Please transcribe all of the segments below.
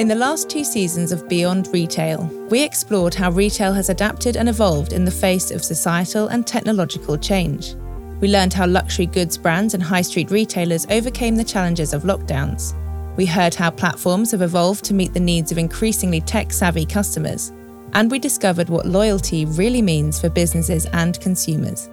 In the last two seasons of Beyond Retail, we explored how retail has adapted and evolved in the face of societal and technological change. We learned how luxury goods brands and high street retailers overcame the challenges of lockdowns. We heard how platforms have evolved to meet the needs of increasingly tech savvy customers. And we discovered what loyalty really means for businesses and consumers.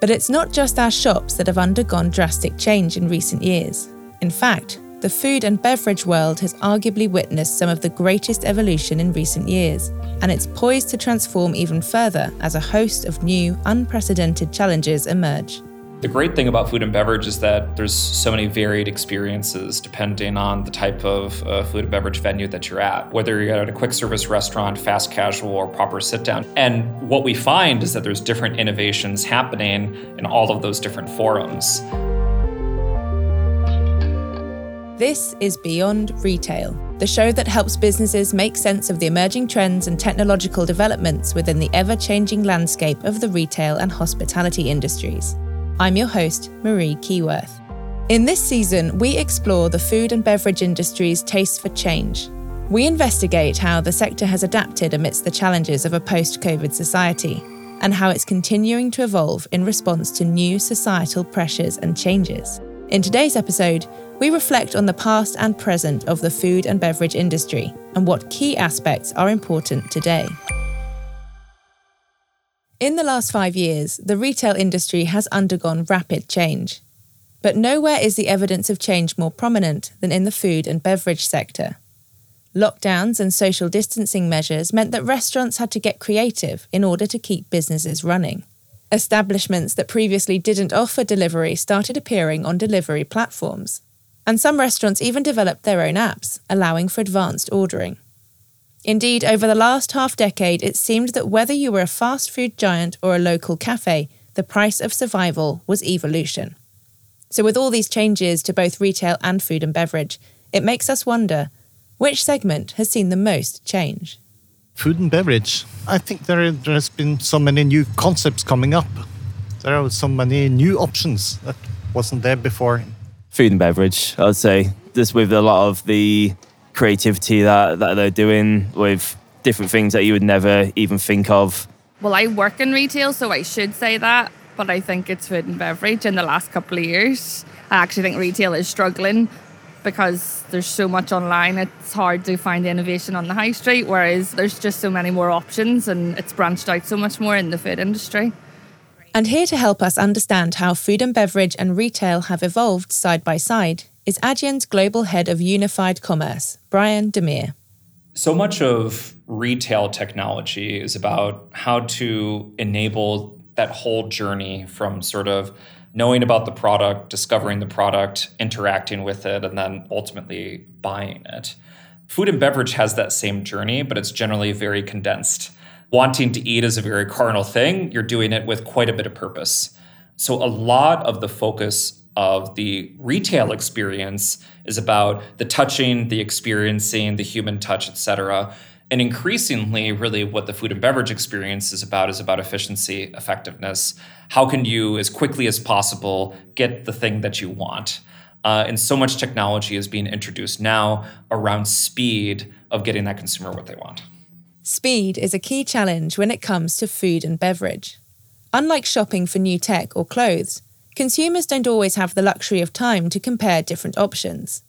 But it's not just our shops that have undergone drastic change in recent years. In fact, the food and beverage world has arguably witnessed some of the greatest evolution in recent years, and it's poised to transform even further as a host of new, unprecedented challenges emerge. The great thing about food and beverage is that there's so many varied experiences depending on the type of uh, food and beverage venue that you're at, whether you're at a quick service restaurant, fast casual, or proper sit down. And what we find is that there's different innovations happening in all of those different forums. This is Beyond Retail, the show that helps businesses make sense of the emerging trends and technological developments within the ever changing landscape of the retail and hospitality industries. I'm your host, Marie Keyworth. In this season, we explore the food and beverage industry's taste for change. We investigate how the sector has adapted amidst the challenges of a post COVID society and how it's continuing to evolve in response to new societal pressures and changes. In today's episode, we reflect on the past and present of the food and beverage industry and what key aspects are important today. In the last five years, the retail industry has undergone rapid change. But nowhere is the evidence of change more prominent than in the food and beverage sector. Lockdowns and social distancing measures meant that restaurants had to get creative in order to keep businesses running. Establishments that previously didn't offer delivery started appearing on delivery platforms and some restaurants even developed their own apps, allowing for advanced ordering. Indeed, over the last half decade, it seemed that whether you were a fast food giant or a local cafe, the price of survival was evolution. So, with all these changes to both retail and food and beverage, it makes us wonder which segment has seen the most change? Food and beverage. I think there, there has been so many new concepts coming up. There are so many new options that wasn't there before food and beverage. I'd say just with a lot of the creativity that that they're doing with different things that you would never even think of. Well, I work in retail, so I should say that, but I think it's food and beverage in the last couple of years. I actually think retail is struggling because there's so much online, it's hard to find innovation on the high street, whereas there's just so many more options and it's branched out so much more in the food industry. And here to help us understand how food and beverage and retail have evolved side by side is Adyen's Global Head of Unified Commerce, Brian Dammeir. So much of retail technology is about how to enable that whole journey from sort of knowing about the product, discovering the product, interacting with it, and then ultimately buying it. Food and beverage has that same journey, but it's generally very condensed wanting to eat is a very carnal thing. You're doing it with quite a bit of purpose. So, a lot of the focus of the retail experience is about the touching, the experiencing, the human touch, et cetera. And increasingly, really, what the food and beverage experience is about is about efficiency, effectiveness. How can you, as quickly as possible, get the thing that you want? Uh, and so much technology is being introduced now around speed of getting that consumer what they want. Speed is a key challenge when it comes to food and beverage. Unlike shopping for new tech or clothes, consumers don't always have the luxury of time to compare different options.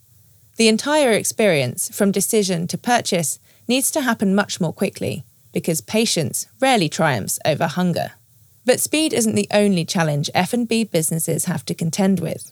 The entire experience, from decision to purchase, needs to happen much more quickly because patience rarely triumphs over hunger. But speed isn't the only challenge F&B businesses have to contend with.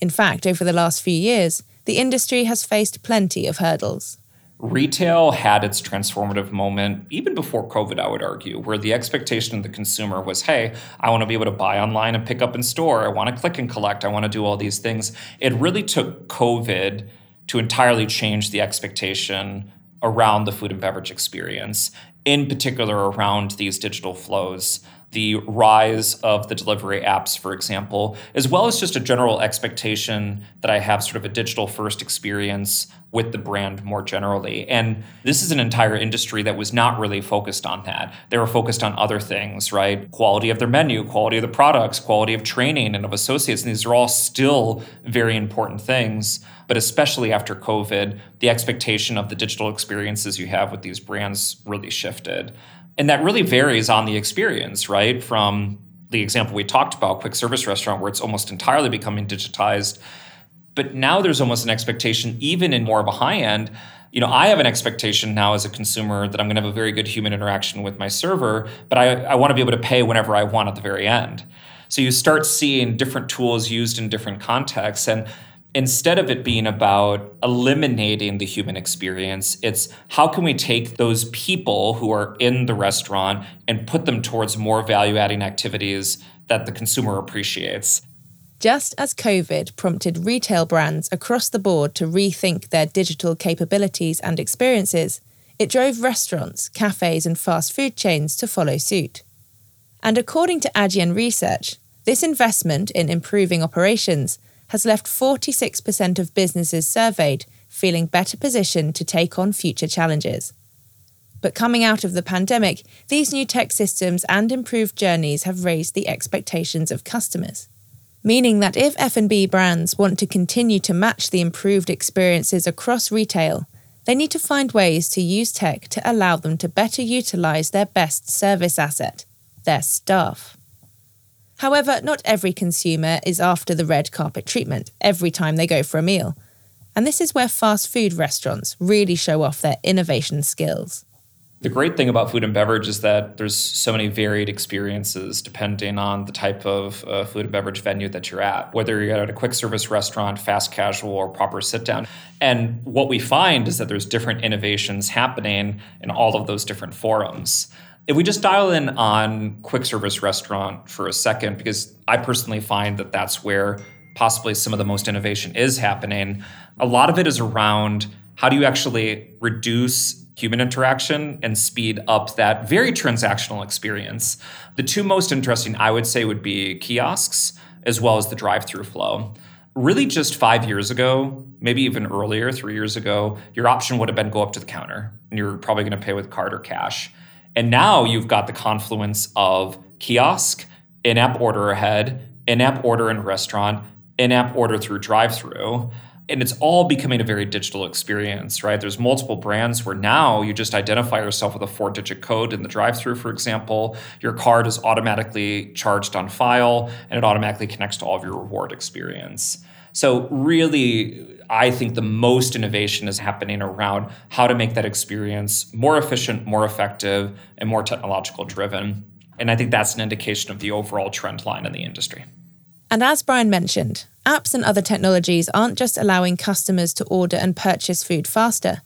In fact, over the last few years, the industry has faced plenty of hurdles. Retail had its transformative moment even before COVID, I would argue, where the expectation of the consumer was hey, I want to be able to buy online and pick up in store. I want to click and collect. I want to do all these things. It really took COVID to entirely change the expectation around the food and beverage experience, in particular around these digital flows. the rise of the delivery apps, for example, as well as just a general expectation that I have sort of a digital first experience with the brand more generally. And this is an entire industry that was not really focused on that. They were focused on other things, right? Quality of their menu, quality of the products, quality of training and of associates. And these are all still very important things. But especially after COVID, the expectation of the digital experiences you have with these brands really shifted. And that really varies on the experience, right? From the example we talked about, quick service restaurant, where it's almost entirely becoming digitized. But now there's almost an expectation, even in more of a high end. You know, I have an expectation now as a consumer that I'm going to have a very good human interaction with my server, but I, I want to be able to pay whenever I want at the very end. So you start seeing different tools used in different contexts. And instead of it being about eliminating the human experience, it's how can we take those people who are in the restaurant and put them towards more value adding activities that the consumer appreciates. Just as COVID prompted retail brands across the board to rethink their digital capabilities and experiences, it drove restaurants, cafes, and fast food chains to follow suit. And according to Adyen research, this investment in improving operations has left 46% of businesses surveyed feeling better positioned to take on future challenges. But coming out of the pandemic, these new tech systems and improved journeys have raised the expectations of customers. Meaning that if F&B brands want to continue to match the improved experiences across retail, they need to find ways to use tech to allow them to better utilize their best service asset, their staff. However, not every consumer is after the red carpet treatment every time they go for a meal. And this is where fast food restaurants really show off their innovation skills. The great thing about food and beverage is that there's so many varied experiences depending on the type of uh, food and beverage venue that you're at, whether you're at a quick service restaurant, fast casual, or proper sit down. And what we find is that there's different innovations happening in all of those different forums. If we just dial in on quick service restaurant for a second, because I personally find that that's where possibly some of the most innovation is happening, a lot of it is around how do you actually reduce human interaction and speed up that very transactional experience. The two most interesting, I would say, would be kiosks as well as the drive through flow. Really, just five years ago, maybe even earlier, three years ago, your option would have been go up to the counter and you're probably going to pay with card or cash. And now you've got the confluence of kiosk, in app order ahead, in app order in restaurant, in app order through drive through. And it's all becoming a very digital experience, right? There's multiple brands where now you just identify yourself with a four digit code in the drive through, for example. Your card is automatically charged on file and it automatically connects to all of your reward experience. So, really, I think the most innovation is happening around how to make that experience more efficient, more effective, and more technological driven. And I think that's an indication of the overall trend line in the industry. And as Brian mentioned, apps and other technologies aren't just allowing customers to order and purchase food faster,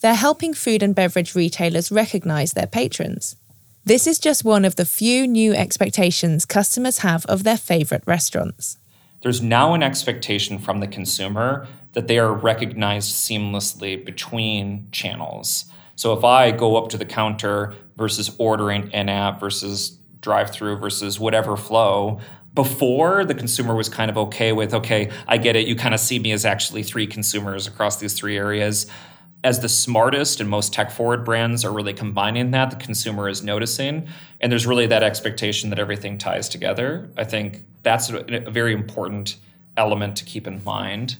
they're helping food and beverage retailers recognize their patrons. This is just one of the few new expectations customers have of their favorite restaurants there's now an expectation from the consumer that they are recognized seamlessly between channels. So if I go up to the counter versus ordering in app versus drive through versus whatever flow, before the consumer was kind of okay with, okay, I get it, you kind of see me as actually three consumers across these three areas as the smartest and most tech forward brands are really combining that, the consumer is noticing. And there's really that expectation that everything ties together. I think that's a, very important element to keep in mind.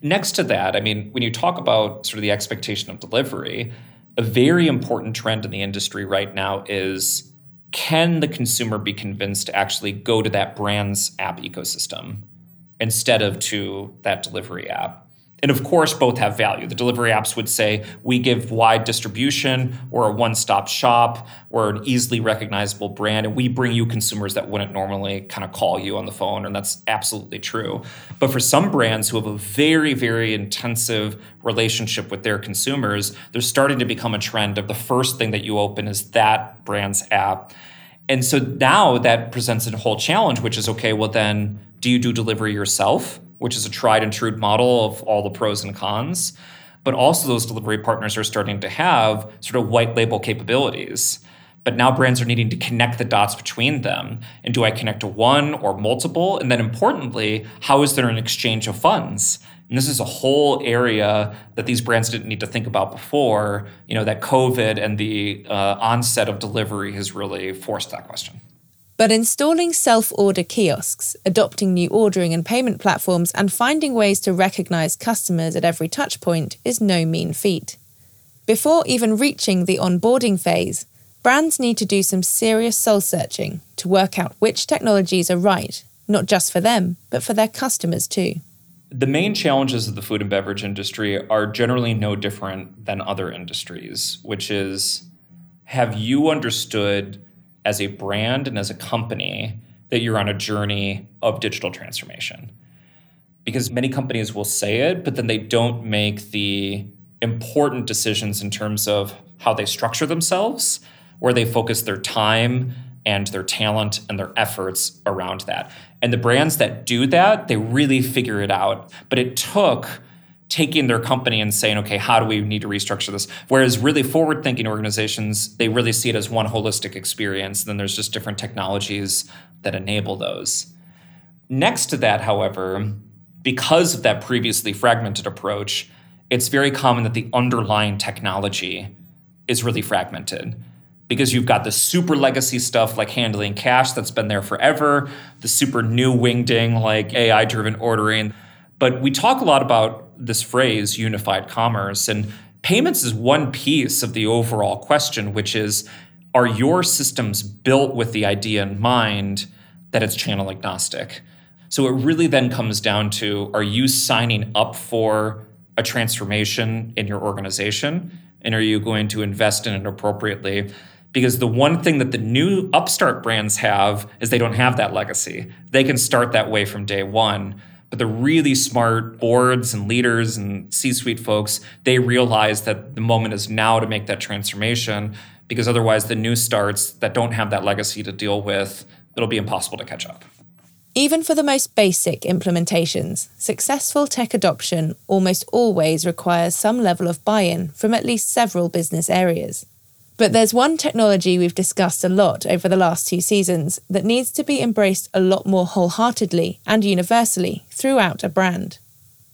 Next to that, I mean, when you talk about sort of the expectation of delivery, a very important trend in the industry right now is can the consumer be convinced to actually go to that brand's app ecosystem instead of to that delivery app? And of course, both have value. The delivery apps would say, we give wide distribution, we're a one stop shop, we're an easily recognizable brand, and we bring you consumers that wouldn't normally kind of call you on the phone. And that's absolutely true. But for some brands who have a very, very intensive relationship with their consumers, there's starting to become a trend of the first thing that you open is that brand's app. And so now that presents a whole challenge, which is okay, well, then do you do delivery yourself? Which is a tried and true model of all the pros and cons. But also, those delivery partners are starting to have sort of white label capabilities. But now brands are needing to connect the dots between them. And do I connect to one or multiple? And then importantly, how is there an exchange of funds? And this is a whole area that these brands didn't need to think about before, you know, that COVID and the uh, onset of delivery has really forced that question. But installing self order kiosks, adopting new ordering and payment platforms, and finding ways to recognize customers at every touchpoint is no mean feat. Before even reaching the onboarding phase, brands need to do some serious soul searching to work out which technologies are right, not just for them, but for their customers too. The main challenges of the food and beverage industry are generally no different than other industries, which is have you understood as a brand and as a company that you're on a journey of digital transformation? Because many companies will say it, but then they don't make the important decisions in terms of how they structure themselves, where they focus their time and their talent and their efforts around that. And the brands that do that, they really figure it out. But it took taking their company and saying, okay, how do we need to restructure this? Whereas really forward thinking organizations, they really see it as one holistic experience. And then there's just different technologies that enable those. Next to that, however, because of that previously fragmented approach, it's very common that the underlying technology is really fragmented because you've got the super legacy stuff like handling cash that's been there forever, the super new wingding like AI driven ordering. But we talk a lot about this phrase unified commerce, and payments is one piece of the overall question, which is are your systems built with the idea in mind that it's channel agnostic? So it really then comes down to are you signing up for a transformation in your organization? And are you going to invest in it appropriately? because the one thing that the new upstart brands have is they don't have that legacy. They can start that way from day one. But the really smart boards and leaders and C suite folks, they realize that the moment is now to make that transformation because otherwise, the new starts that don't have that legacy to deal with, it'll be impossible to catch up. Even for the most basic implementations, successful tech adoption almost always requires some level of buy in from at least several business areas. But there's one technology we've discussed a lot over the last two seasons that needs to be embraced a lot more wholeheartedly and universally throughout a brand.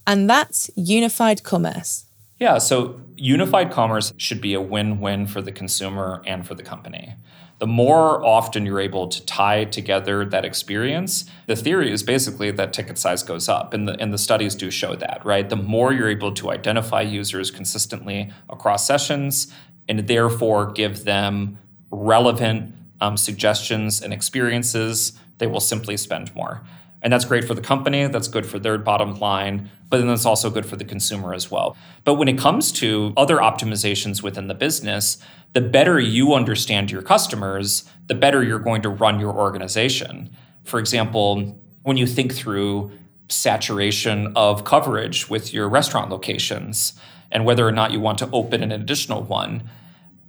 And that's unified commerce. Yeah, so unified commerce should be a win win for the consumer and for the company. The more often you're able to tie together that experience, the theory is basically that ticket size goes up, and the, and the studies do show that, right? The more you're able to identify users consistently across sessions, and therefore give them relevant um, suggestions and experiences, they will simply spend more. And that's great for the company, that's good for their bottom line, but then it's also good for the consumer as well. But when it comes to other optimizations within the business, the better you understand your customers, the better you're going to run your organization. For example, when you think through saturation of coverage with your restaurant locations, and whether or not you want to open an additional one.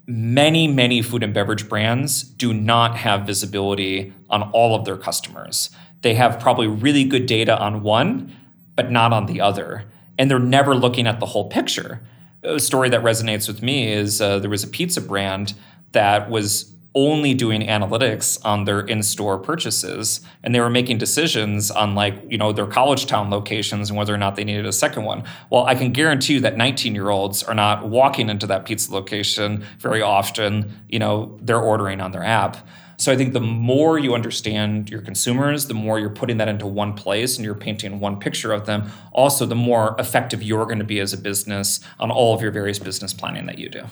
Many, many food and beverage brands do not have visibility on all of their customers. They have probably really good data on one, but not on the other. And they're never looking at the whole picture. A story that resonates with me is uh, there was a pizza brand that was only doing analytics on their in-store purchases and they were making decisions on like you know their college town locations and whether or not they needed a second one. Well i can guarantee you that 19 year olds are not walking into that pizza location very often you know they're ordering on their app. So i think the more you understand your consumers the more you're putting that into one place and you're painting one picture of them also the more effective you're going to be as a business on all of your various business planning that you do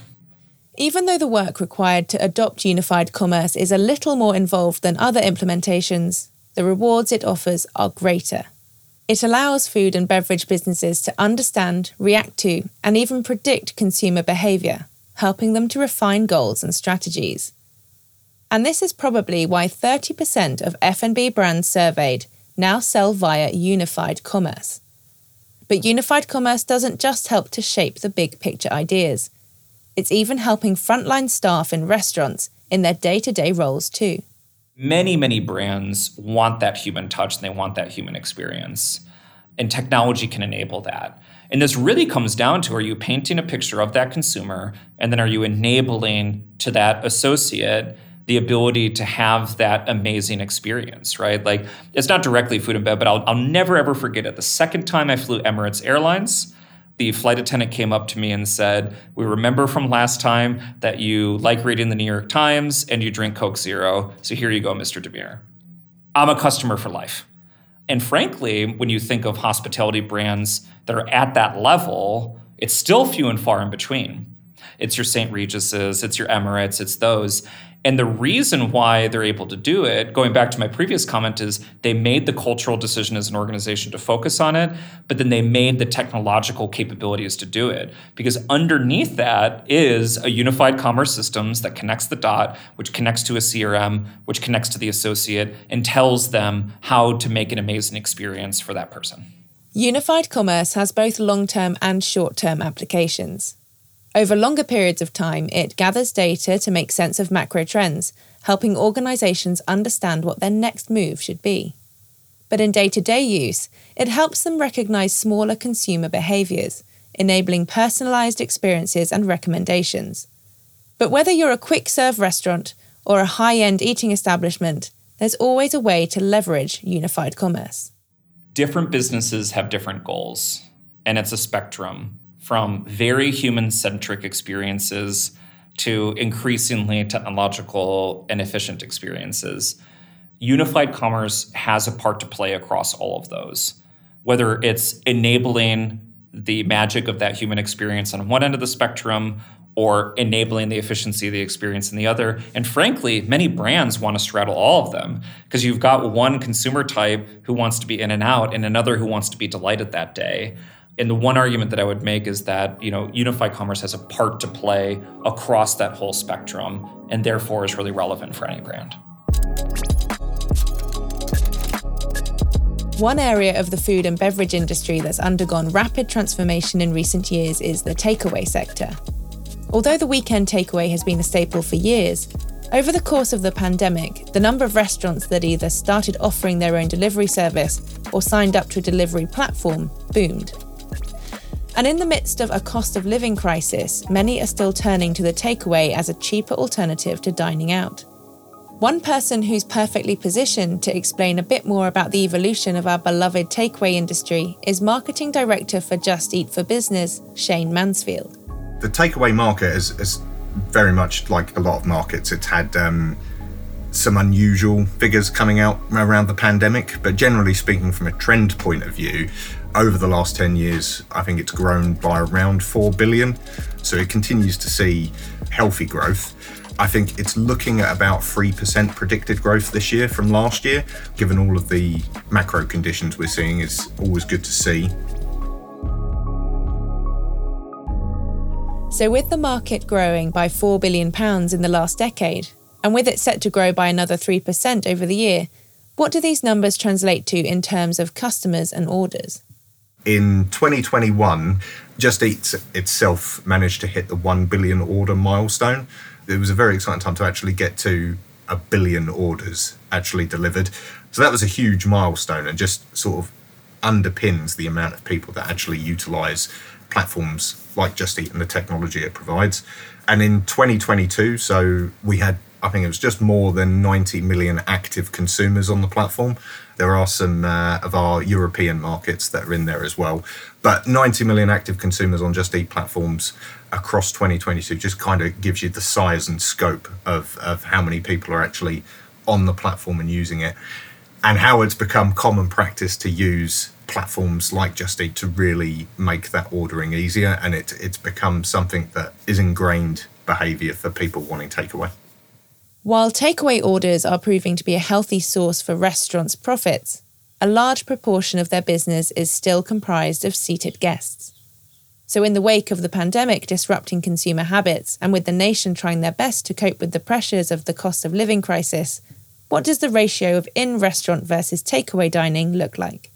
even though the work required to adopt unified commerce is a little more involved than other implementations, the rewards it offers are greater. It allows food and beverage businesses to understand, react to, and even predict consumer behaviour, helping them to refine goals and strategies. And this is probably why 30% of F&B brands surveyed now sell via unified commerce. But unified commerce doesn't just help to shape the big picture ideas. It's even helping frontline staff in restaurants in their day to day roles too. Many, many brands want that human touch and they want that human experience. And technology can enable that. And this really comes down to are you painting a picture of that consumer? And then are you enabling to that associate the ability to have that amazing experience, right? Like it's not directly food and bed, but I'll, I'll never ever forget it. The second time I flew Emirates Airlines, the flight attendant came up to me and said, We remember from last time that you like reading the New York Times and you drink Coke Zero. So here you go, Mr. Dammeir. I'm a customer for life. And frankly, when you think of hospitality brands that are at that level, it's still few and far in between. It's your St. Regis's, it's your Emirates, it's those. And the reason why they're able to do it, going back to my previous comment, is they made the cultural decision as an organization to focus on it, but then they made the technological capabilities to do it. Because underneath that is a unified commerce systems that connects the dot, which connects to a CRM, which connects to the associate, and tells them how to make an amazing experience for that person. Unified commerce has both long term and short term applications. Over longer periods of time, it gathers data to make sense of macro trends, helping organizations understand what their next move should be. But in day to day use, it helps them recognize smaller consumer behaviors, enabling personalized experiences and recommendations. But whether you're a quick serve restaurant or a high end eating establishment, there's always a way to leverage unified commerce. Different businesses have different goals, and it's a spectrum from very human centric experiences to increasingly technological and efficient experiences. Unified commerce has a part to play across all of those, whether it's enabling the magic of that human experience on one end of the spectrum or enabling the efficiency of the experience in the other. And frankly, many brands want to straddle all of them because you've got one consumer type who wants to be in and out and another who wants to be delighted that day. And the one argument that I would make is that, you know, unified commerce has a part to play across that whole spectrum and therefore is really relevant for any brand. One area of the food and beverage industry that's undergone rapid transformation in recent years is the takeaway sector. Although the weekend takeaway has been a staple for years, over the course of the pandemic, the number of restaurants that either started offering their own delivery service or signed up to a delivery platform boomed. And in the midst of a cost of living crisis, many are still turning to the takeaway as a cheaper alternative to dining out. One person who's perfectly positioned to explain a bit more about the evolution of our beloved takeaway industry is Marketing Director for Just Eat for Business, Shane Mansfield. The takeaway market is, is very much like a lot of markets. It's had um, some unusual figures coming out around the pandemic, but generally speaking, from a trend point of view, over the last 10 years, I think it's grown by around 4 billion. So it continues to see healthy growth. I think it's looking at about 3% predicted growth this year from last year. Given all of the macro conditions we're seeing, it's always good to see. So, with the market growing by £4 billion in the last decade, and with it set to grow by another 3% over the year, what do these numbers translate to in terms of customers and orders? In 2021, Just Eat itself managed to hit the 1 billion order milestone. It was a very exciting time to actually get to a billion orders actually delivered. So that was a huge milestone and just sort of underpins the amount of people that actually utilize platforms like Just Eat and the technology it provides. And in 2022, so we had, I think it was just more than 90 million active consumers on the platform. There are some uh, of our European markets that are in there as well. But 90 million active consumers on Just Eat platforms across 2022 just kind of gives you the size and scope of, of how many people are actually on the platform and using it, and how it's become common practice to use platforms like Just Eat to really make that ordering easier. And it, it's become something that is ingrained behavior for people wanting takeaway. While takeaway orders are proving to be a healthy source for restaurants' profits, a large proportion of their business is still comprised of seated guests. So, in the wake of the pandemic disrupting consumer habits and with the nation trying their best to cope with the pressures of the cost of living crisis, what does the ratio of in restaurant versus takeaway dining look like?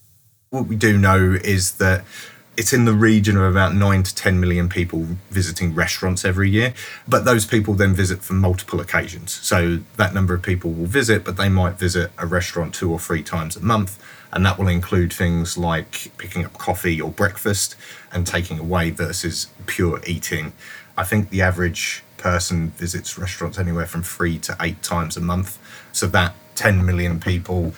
What we do know is that it's in the region of about 9 to 10 million people visiting restaurants every year but those people then visit for multiple occasions so that number of people will visit but they might visit a restaurant two or three times a month And that will include things like picking up coffee or breakfast and taking away versus pure eating. I think the average person visits restaurants anywhere from three to eight times a month. So that 10 million people,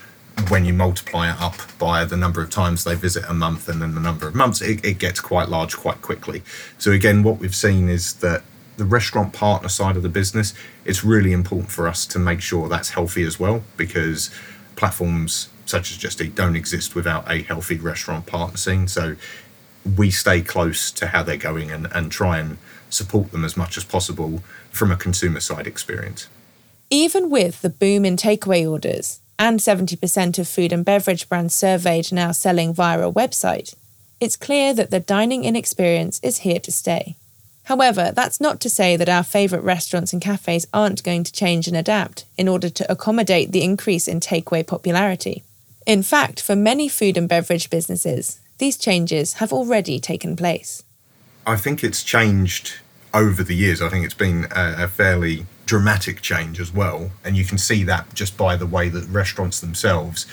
when you multiply it up by the number of times they visit a month and then the number of months, it, it gets quite large quite quickly. So again, what we've seen is that the restaurant partner side of the business, it's really important for us to make sure that's healthy as well because platforms such as Just Eat don't exist without a healthy restaurant partner scene. So we stay close to how they're going and, and try and support them as much as possible from a consumer side experience. Even with the boom in takeaway orders and 70% of food and beverage brands surveyed now selling via a website, it's clear that the dining in experience is here to stay. However, that's not to say that our favourite restaurants and cafes aren't going to change and adapt in order to accommodate the increase in takeaway popularity. In fact, for many food and beverage businesses, these changes have already taken place. I think it's changed over the years. I think it's been a, a, fairly dramatic change as well. And you can see that just by the way that restaurants themselves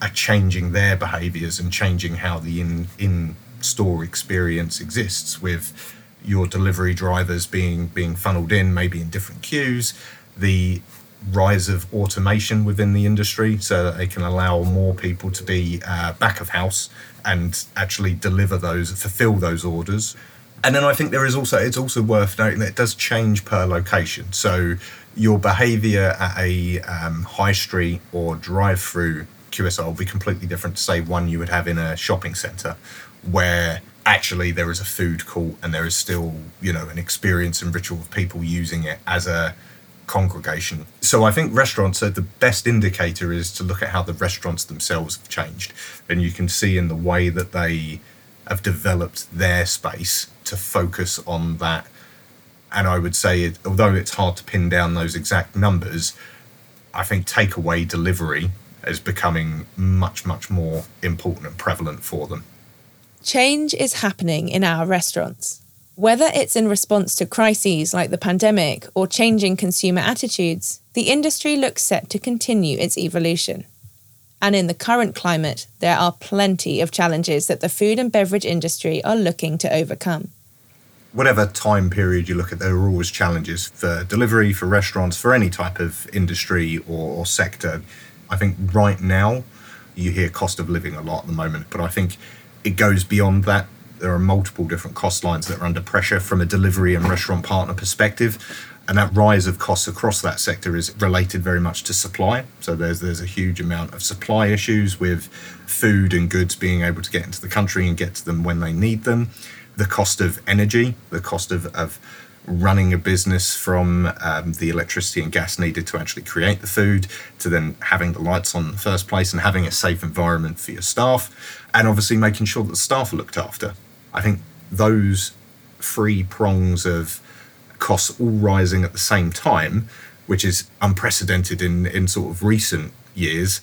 are changing their behaviors and changing how the in, in store experience exists with your delivery drivers being being funneled in maybe in different queues the rise of automation within the industry so that they can allow more people to be uh, back of house and actually deliver those fulfill those orders and then I think there is also it's also worth noting that it does change per location. So your behaviour at a um, high street or drive-through QSR will be completely different to say one you would have in a shopping centre, where actually there is a food court and there is still you know an experience and ritual of people using it as a congregation. So I think restaurants are the best indicator is to look at how the restaurants themselves have changed, and you can see in the way that they have developed their space to focus on that. And I would say, it, although it's hard to pin down those exact numbers, I think takeaway delivery is becoming much, much more important and prevalent for them. Change is happening in our restaurants. Whether it's in response to crises like the pandemic or changing consumer attitudes, the industry looks set to continue its evolution. And in the current climate, there are plenty of challenges that the food and beverage industry are looking to overcome. Whatever time period you look at, there are always challenges for delivery, for restaurants, for any type of industry or, or sector. I think right now, you hear cost of living a lot at the moment, but I think it goes beyond that. There are multiple different cost lines that are under pressure from a delivery and restaurant partner perspective and that rise of costs across that sector is related very much to supply. So there's there's a huge amount of supply issues with food and goods being able to get into the country and get to them when they need them. The cost of energy, the cost of, of running a business from um, the electricity and gas needed to actually create the food to then having the lights on in the first place and having a safe environment for your staff and obviously making sure that the staff are looked after. I think those three prongs of costs all rising at the same time, which is unprecedented in, in sort of recent years,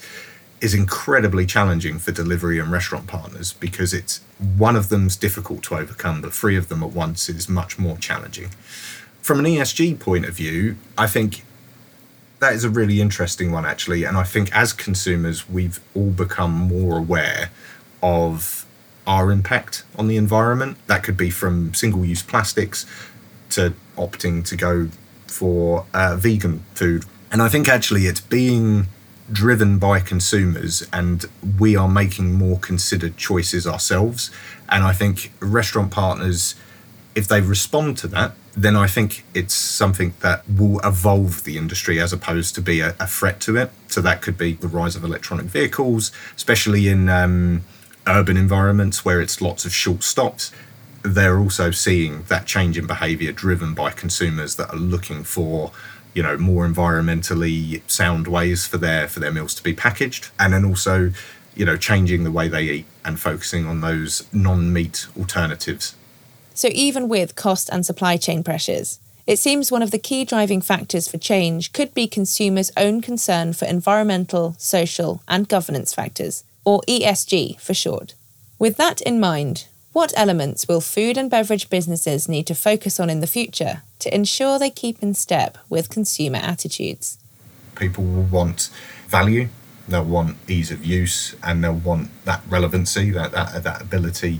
is incredibly challenging for delivery and restaurant partners because it's one of them's difficult to overcome, but three of them at once is much more challenging. From an ESG point of view, I think that is a really interesting one actually, and I think as consumers we've all become more aware of our impact on the environment. That could be from single-use plastics to opting to go for uh, vegan food. And I think actually it's being driven by consumers and we are making more considered choices ourselves. And I think restaurant partners, if they respond to that, then I think it's something that will evolve the industry as opposed to be a, a threat to it. So that could be the rise of electronic vehicles, especially in um, urban environments where it's lots of short stops they're also seeing that change in behavior driven by consumers that are looking for you know more environmentally sound ways for their for their meals to be packaged and then also you know changing the way they eat and focusing on those non-meat alternatives so even with cost and supply chain pressures it seems one of the key driving factors for change could be consumers' own concern for environmental, social, and governance factors, or ESG for short. With that in mind, what elements will food and beverage businesses need to focus on in the future to ensure they keep in step with consumer attitudes? People will want value, they'll want ease of use, and they'll want that relevancy, that, that, that ability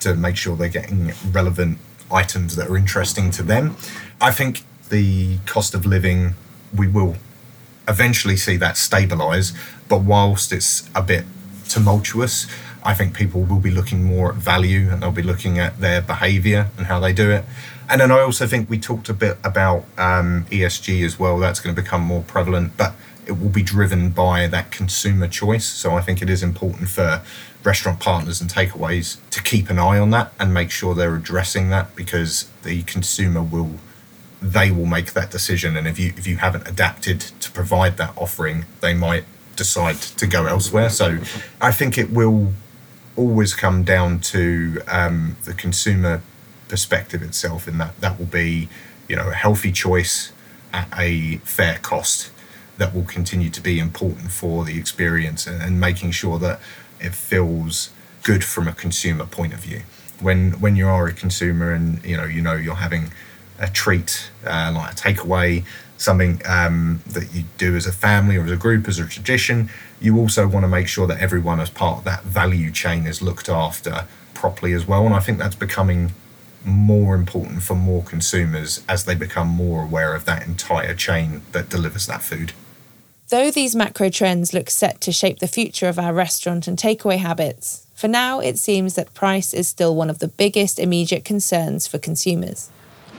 to make sure they're getting relevant items that are interesting to them. I think the cost of living, we will eventually see that stabilize, but whilst it's a bit tumultuous, I think people will be looking more at value and they'll be looking at their behavior and how they do it. And then I also think we talked a bit about um, ESG as well. That's going to become more prevalent, but it will be driven by that consumer choice. So I think it is important for restaurant partners and takeaways to keep an eye on that and make sure they're addressing that because the consumer will they will make that decision and if you if you haven't adapted to provide that offering they might decide to go elsewhere so i think it will always come down to um, the consumer perspective itself and that that will be you know a healthy choice at a fair cost that will continue to be important for the experience and, and making sure that it feels good from a consumer point of view. When when you are a consumer and you know you know you're having a treat uh, like a takeaway, something um, that you do as a family or as a group as a tradition, you also want to make sure that everyone as part of that value chain is looked after properly as well. And I think that's becoming more important for more consumers as they become more aware of that entire chain that delivers that food. Though these macro trends look set to shape the future of our restaurant and takeaway habits, for now it seems that price is still one of the biggest immediate concerns for consumers.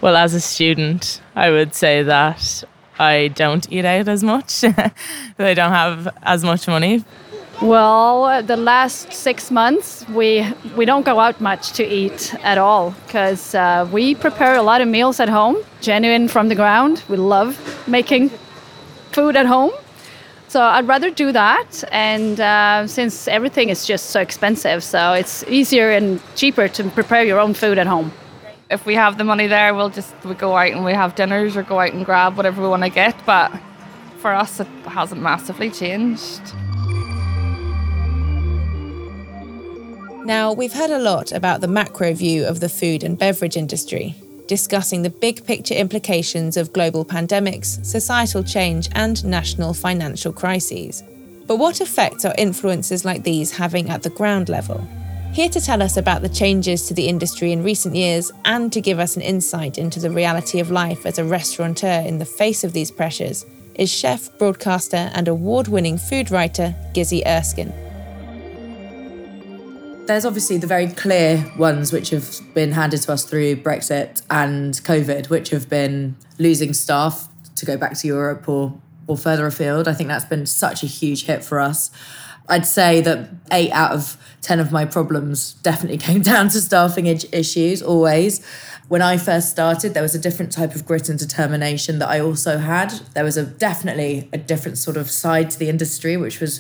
Well, as a student, I would say that I don't eat out as much, I don't have as much money. Well, the last six months, we we don't go out much to eat at all because uh, we prepare a lot of meals at home, genuine from the ground. We love making food at home, so I'd rather do that. And uh, since everything is just so expensive, so it's easier and cheaper to prepare your own food at home. If we have the money there, we'll just we go out and we have dinners or go out and grab whatever we want to get. But for us, it hasn't massively changed. Now, we've heard a lot about the macro view of the food and beverage industry, discussing the big picture implications of global pandemics, societal change, and national financial crises. But what effects are influences like these having at the ground level? Here to tell us about the changes to the industry in recent years and to give us an insight into the reality of life as a restaurateur in the face of these pressures is chef, broadcaster, and award winning food writer Gizzi Erskine there's obviously the very clear ones which have been handed to us through Brexit and COVID, which have been losing staff to go back to Europe or or further afield. I think that's been such a huge hit for us. I'd say that eight out of 10 of my problems definitely came down to staffing issues, always. When I first started, there was a different type of grit and determination that I also had. There was a definitely a different sort of side to the industry, which was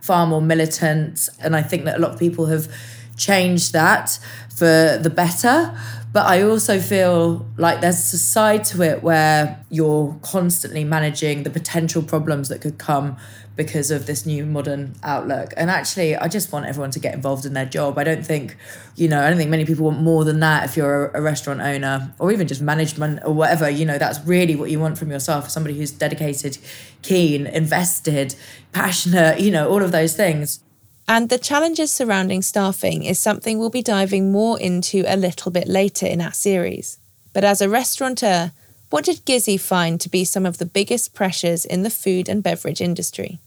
far more militant. And I think that a lot of people have changed that for the better. But I also feel like there's a side to it where you're constantly managing the potential problems that could come because of this new modern outlook. And actually, I just want everyone to get involved in their job. I don't think, you know, I don't think many people want more than that if you're a, restaurant owner or even just management or whatever. You know, that's really what you want from yourself somebody who's dedicated, keen, invested, passionate, you know, all of those things. And the challenges surrounding staffing is something we'll be diving more into a little bit later in our series. But as a restaurateur, what did Gizzi find to be some of the biggest pressures in the food and beverage industry?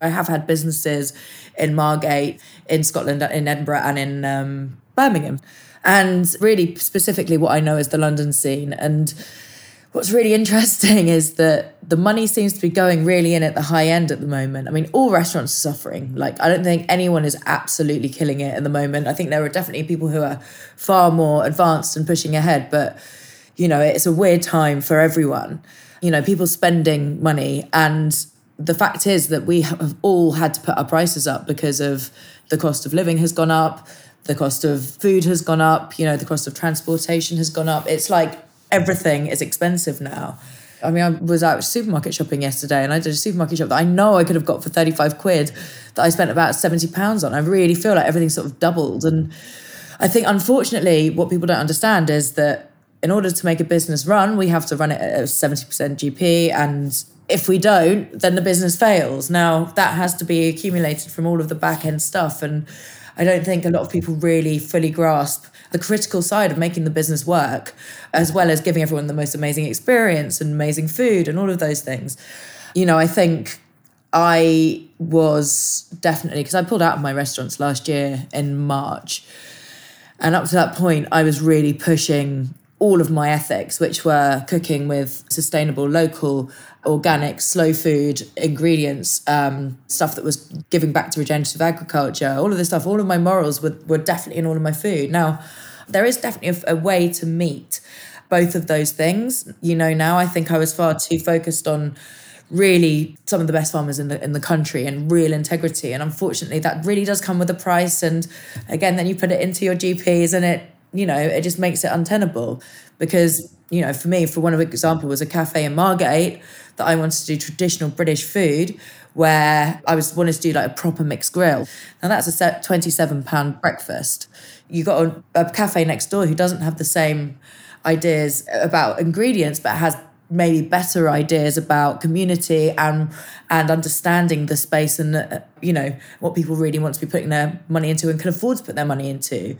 I have had businesses in Margate, in Scotland, in Edinburgh, and in um, Birmingham. And really, specifically, what I know is the London scene. And what's really interesting is that the money seems to be going really in at the high end at the moment. I mean, all restaurants are suffering. Like, I don't think anyone is absolutely killing it at the moment. I think there are definitely people who are far more advanced and pushing ahead, but you know, it's a weird time for everyone. You know, people spending money. And the fact is that we have all had to put our prices up because of the cost of living has gone up, the cost of food has gone up, you know, the cost of transportation has gone up. It's like everything is expensive now. I mean, I was out supermarket shopping yesterday and I did a supermarket shop that I know I could have got for 35 quid that I spent about 70 pounds on. I really feel like everything sort of doubled. And I think, unfortunately, what people don't understand is that in order to make a business run, we have to run it at a 70% GP and if we don't, then the business fails. Now, that has to be accumulated from all of the back end stuff. And I don't think a lot of people really fully grasp the critical side of making the business work, as well as giving everyone the most amazing experience and amazing food and all of those things. You know, I think I was definitely, because I pulled out of my restaurants last year in March. And up to that point, I was really pushing all of my ethics, which were cooking with sustainable, local, organic, slow food ingredients, um, stuff that was giving back to regenerative agriculture, all of this stuff, all of my morals were, were definitely in all of my food. Now, there is definitely a, a way to meet both of those things. You know, now I think I was far too focused on really some of the best farmers in the in the country and real integrity. And unfortunately, that really does come with a price. And again, then you put it into your GPs, and it you know it just makes it untenable because you know for me, for one of example, was a cafe in Margate that I wanted to do traditional British food. Where I was wanted to do like a proper mixed grill. Now that's a set twenty-seven pound breakfast. You got a, a cafe next door who doesn't have the same ideas about ingredients, but has maybe better ideas about community and and understanding the space and uh, you know what people really want to be putting their money into and can afford to put their money into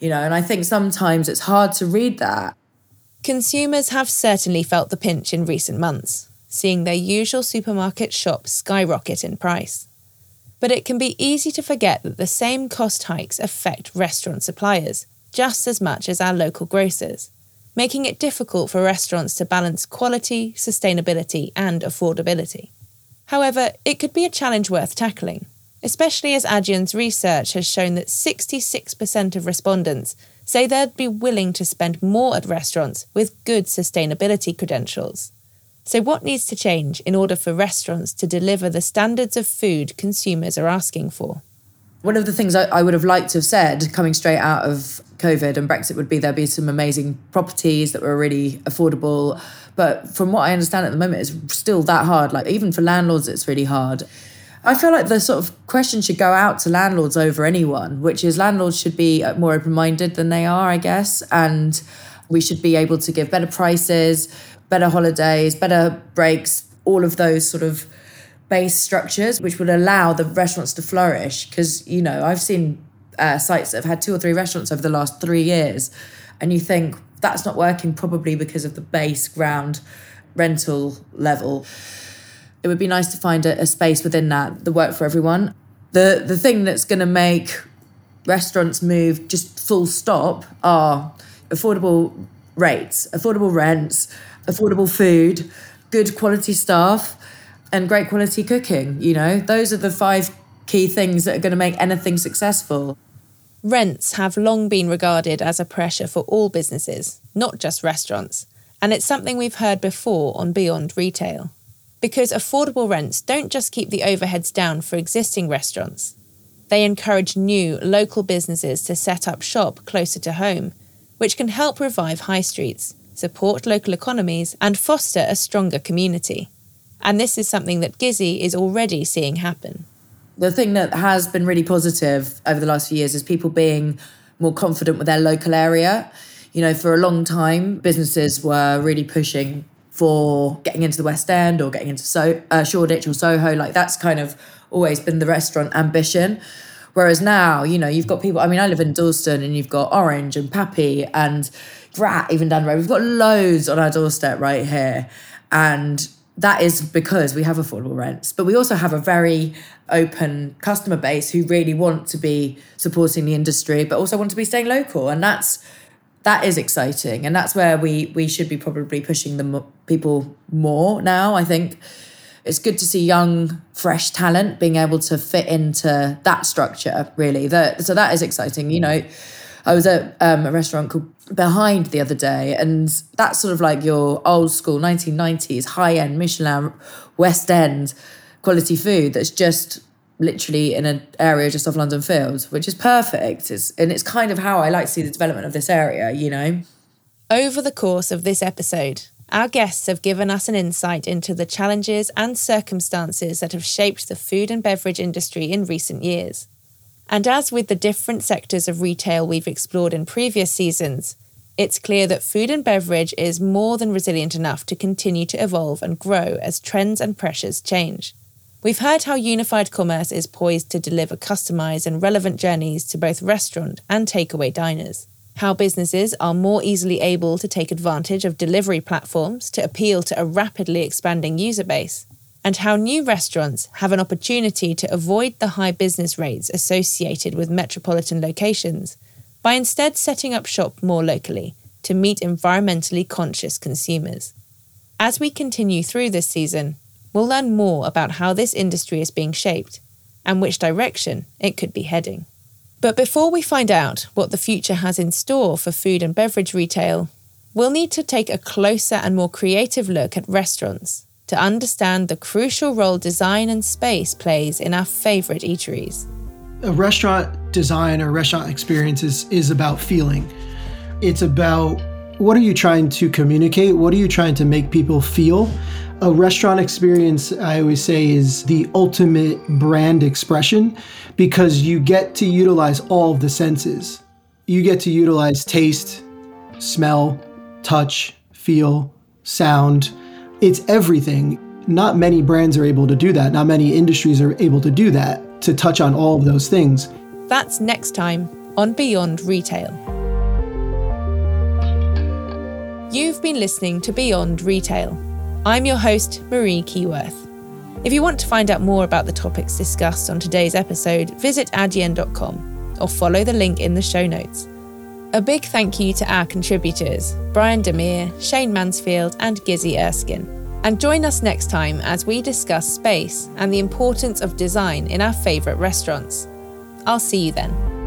you know and i think sometimes it's hard to read that. Consumers have certainly felt the pinch in recent months seeing their usual supermarket shops skyrocket in price. But it can be easy to forget that the same cost hikes affect restaurant suppliers just as much as our local grocers making it difficult for restaurants to balance quality, sustainability, and affordability. However, it could be a challenge worth tackling, especially as Adyen's research has shown that 66% of respondents say they'd be willing to spend more at restaurants with good sustainability credentials. So, what needs to change in order for restaurants to deliver the standards of food consumers are asking for? One of the things I, I would have liked to have said coming straight out of COVID and Brexit would be there'd be some amazing properties that were really affordable. But from what I understand at the moment, it's still that hard. Like even for landlords, it's really hard. I feel like the sort of question should go out to landlords over anyone, which is landlords should be more open minded than they are, I guess. And we should be able to give better prices, better holidays, better breaks, all of those sort of base structures, which would allow the restaurants to flourish. Because, you know, I've seen uh, sites that have had two or three restaurants over the last three years, and you think that's not working probably because of the base ground rental level. It would be nice to find a, a space within that that work for everyone. The the thing that's going to make restaurants move just full stop are affordable rates, affordable rents, affordable food, good quality staff, and great quality cooking. You know, those are the five key things that are going to make anything successful. Rents have long been regarded as a pressure for all businesses, not just restaurants, and it's something we've heard before on Beyond Retail. Because affordable rents don't just keep the overheads down for existing restaurants, they encourage new, local businesses to set up shop closer to home, which can help revive high streets, support local economies, and foster a stronger community. And this is something that Gizzi is already seeing happen the thing that has been really positive over the last few years is people being more confident with their local area. You know, for a long time, businesses were really pushing for getting into the West End or getting into so- uh, Shoreditch or Soho. Like that's kind of always been the restaurant ambition. Whereas now, you know, you've got people. I mean, I live in Dalston, and you've got Orange and Pappy and Brat even down the road. We've got loads on our doorstep right here, and that is because we have affordable rents, but we also have a very open customer base who really want to be supporting the industry, but also want to be staying local, and that's that is exciting, and that's where we we should be probably pushing the people more now. I think it's good to see young, fresh talent being able to fit into that structure. Really, that so that is exciting. You know, I was at um, a restaurant called behind the other day, and that's sort of like your old school 1990s high end Michelin West End quality food that's just literally in an area just off London Fields, which is perfect. It's, and it's kind of how I like to see the development of this area, you know? Over the course of this episode, our guests have given us an insight into the challenges and circumstances that have shaped the food and beverage industry in recent years. And as with the different sectors of retail we've explored in previous seasons, it's clear that food and beverage is more than resilient enough to continue to evolve and grow as trends and pressures change. We've heard how unified commerce is poised to deliver customized and relevant journeys to both restaurant and takeaway diners. How businesses are more easily able to take advantage of delivery platforms to appeal to a rapidly expanding user base. And how new restaurants have an opportunity to avoid the high business rates associated with metropolitan locations by instead setting up shop more locally to meet environmentally conscious consumers. As we continue through this season, we'll learn more about how this industry is being shaped and which direction it could be heading. But before we find out what the future has in store for food and beverage retail, we'll need to take a closer and more creative look at restaurants to understand the crucial role design and space plays in our favourite eateries. A restaurant design or restaurant experience is, is about feeling. It's about what are you trying to communicate? What are you trying to make people feel? A restaurant experience, I always say, is the ultimate brand expression because you get to utilize all of the senses. You get to utilize taste, smell, touch, feel, sound. It's everything. Not many brands are able to do that. Not many industries are able to do that, to touch on all of those things. That's next time on Beyond Retail. You've been listening to Beyond Retail. I'm your host, Marie Keyworth. If you want to find out more about the topics discussed on today's episode, visit adyen.com or follow the link in the show notes. A big thank you to our contributors, Brian Dammeir, Shane Mansfield, and Gizzi Erskine. And join us next time as we discuss space and the importance of design in our favourite restaurants. I'll see you then.